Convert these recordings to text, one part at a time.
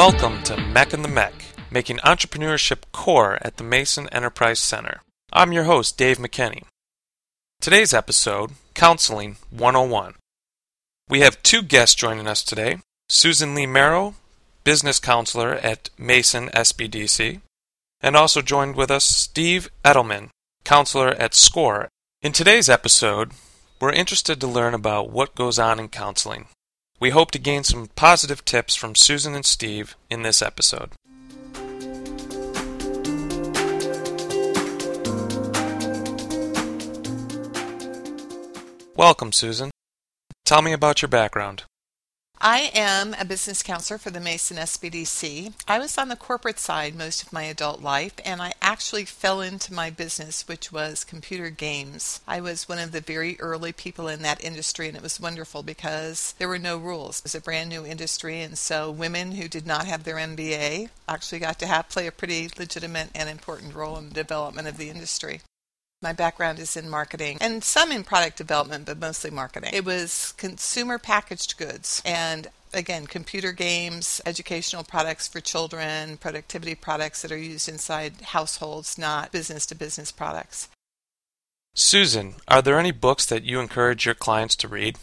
Welcome to MEC and the MEC, making entrepreneurship core at the Mason Enterprise Center. I'm your host, Dave McKenney. Today's episode, Counseling 101. We have two guests joining us today Susan Lee Merrow, business counselor at Mason SBDC, and also joined with us Steve Edelman, counselor at SCORE. In today's episode, we're interested to learn about what goes on in counseling. We hope to gain some positive tips from Susan and Steve in this episode. Welcome, Susan. Tell me about your background. I am a business counselor for the Mason SBDC. I was on the corporate side most of my adult life, and I actually fell into my business, which was computer games. I was one of the very early people in that industry, and it was wonderful because there were no rules. It was a brand new industry, and so women who did not have their MBA actually got to have play a pretty legitimate and important role in the development of the industry. My background is in marketing and some in product development, but mostly marketing. It was consumer packaged goods and again, computer games, educational products for children, productivity products that are used inside households, not business to business products. Susan, are there any books that you encourage your clients to read?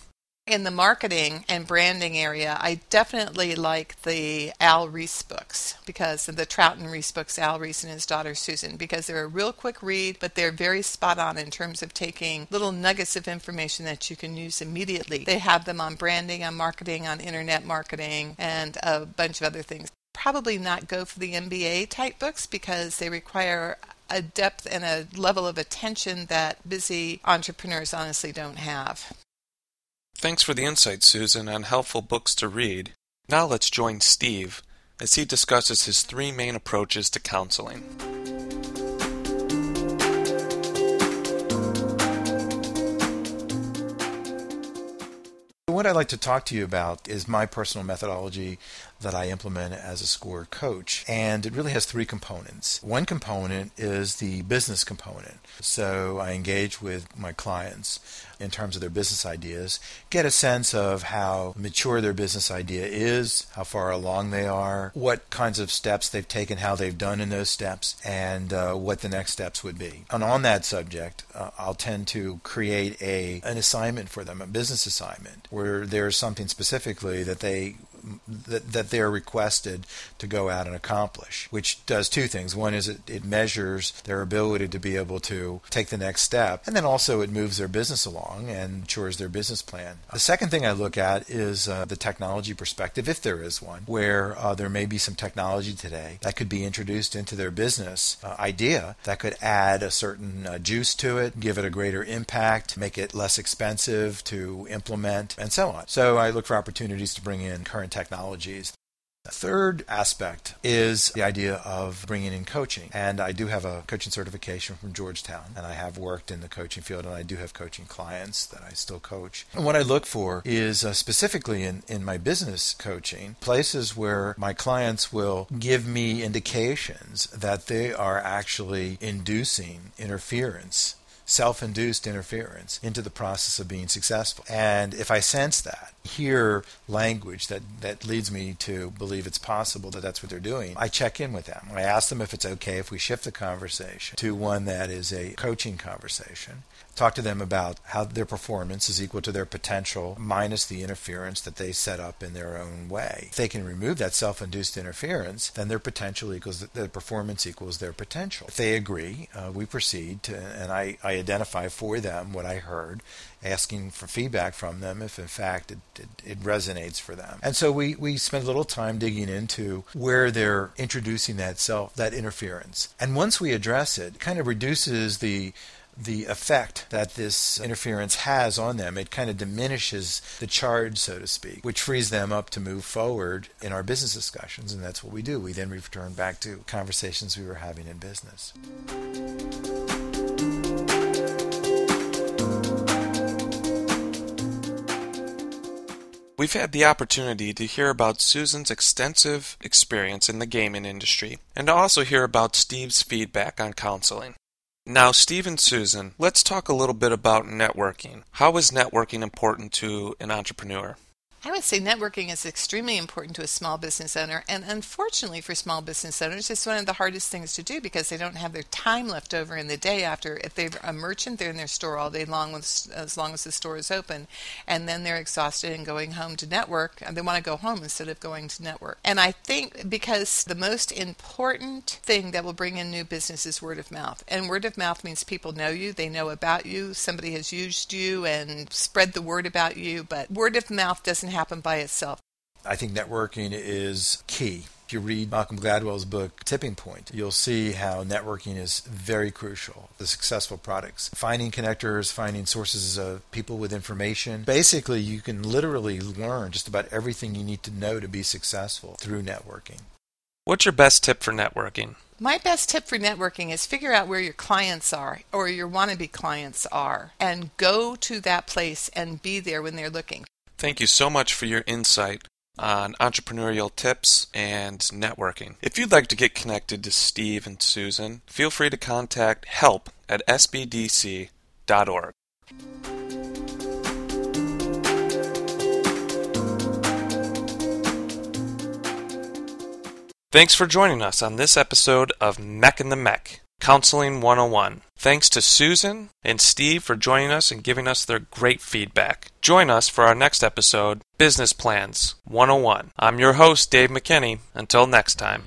In the marketing and branding area, I definitely like the Al Ries books because the Trout and Ries books, Al Ries and his daughter Susan, because they're a real quick read, but they're very spot on in terms of taking little nuggets of information that you can use immediately. They have them on branding, on marketing, on internet marketing, and a bunch of other things. Probably not go for the MBA type books because they require a depth and a level of attention that busy entrepreneurs honestly don't have. Thanks for the insight, Susan, on helpful books to read. Now let's join Steve as he discusses his three main approaches to counseling. What I'd like to talk to you about is my personal methodology that I implement as a score coach. And it really has three components. One component is the business component. So I engage with my clients in terms of their business ideas, get a sense of how mature their business idea is, how far along they are, what kinds of steps they've taken, how they've done in those steps, and uh, what the next steps would be. And on that subject, uh, I'll tend to create a an assignment for them, a business assignment, where there's something specifically that they that, that they're requested to go out and accomplish, which does two things. One is it, it measures their ability to be able to take the next step, and then also it moves their business along and matures their business plan. The second thing I look at is uh, the technology perspective, if there is one, where uh, there may be some technology today that could be introduced into their business uh, idea that could add a certain uh, juice to it, give it a greater impact, make it less expensive to implement, and so on. So I look for opportunities to bring in current technologies. The third aspect is the idea of bringing in coaching. And I do have a coaching certification from Georgetown, and I have worked in the coaching field, and I do have coaching clients that I still coach. And what I look for is uh, specifically in, in my business coaching, places where my clients will give me indications that they are actually inducing interference self induced interference into the process of being successful. And if I sense that, hear language that, that leads me to believe it's possible that that's what they're doing, I check in with them. I ask them if it's okay if we shift the conversation to one that is a coaching conversation talk to them about how their performance is equal to their potential minus the interference that they set up in their own way. If they can remove that self induced interference, then their potential equals their performance equals their potential. If they agree, uh, we proceed to, and I, I identify for them what I heard, asking for feedback from them if in fact it, it, it resonates for them. And so we, we spend a little time digging into where they're introducing that self, that interference. And once we address it, it kind of reduces the the effect that this interference has on them. It kind of diminishes the charge, so to speak, which frees them up to move forward in our business discussions. And that's what we do. We then return back to conversations we were having in business. We've had the opportunity to hear about Susan's extensive experience in the gaming industry and to also hear about Steve's feedback on counseling. Now, Steve and Susan, let's talk a little bit about networking. How is networking important to an entrepreneur? I would say networking is extremely important to a small business owner. And unfortunately, for small business owners, it's one of the hardest things to do because they don't have their time left over in the day after. If they're a merchant, they're in their store all day long with, as long as the store is open. And then they're exhausted and going home to network. And they want to go home instead of going to network. And I think because the most important thing that will bring in new business is word of mouth. And word of mouth means people know you, they know about you, somebody has used you and spread the word about you. But word of mouth doesn't happen by itself. I think networking is key. If you read Malcolm Gladwell's book, Tipping Point, you'll see how networking is very crucial. The successful products, finding connectors, finding sources of people with information. Basically, you can literally learn just about everything you need to know to be successful through networking. What's your best tip for networking? My best tip for networking is figure out where your clients are or your wannabe clients are and go to that place and be there when they're looking. Thank you so much for your insight on entrepreneurial tips and networking. If you'd like to get connected to Steve and Susan, feel free to contact help at sbdc.org. Thanks for joining us on this episode of MEC in the MEC. Counseling 101. Thanks to Susan and Steve for joining us and giving us their great feedback. Join us for our next episode, Business Plans 101. I'm your host, Dave McKinney. Until next time.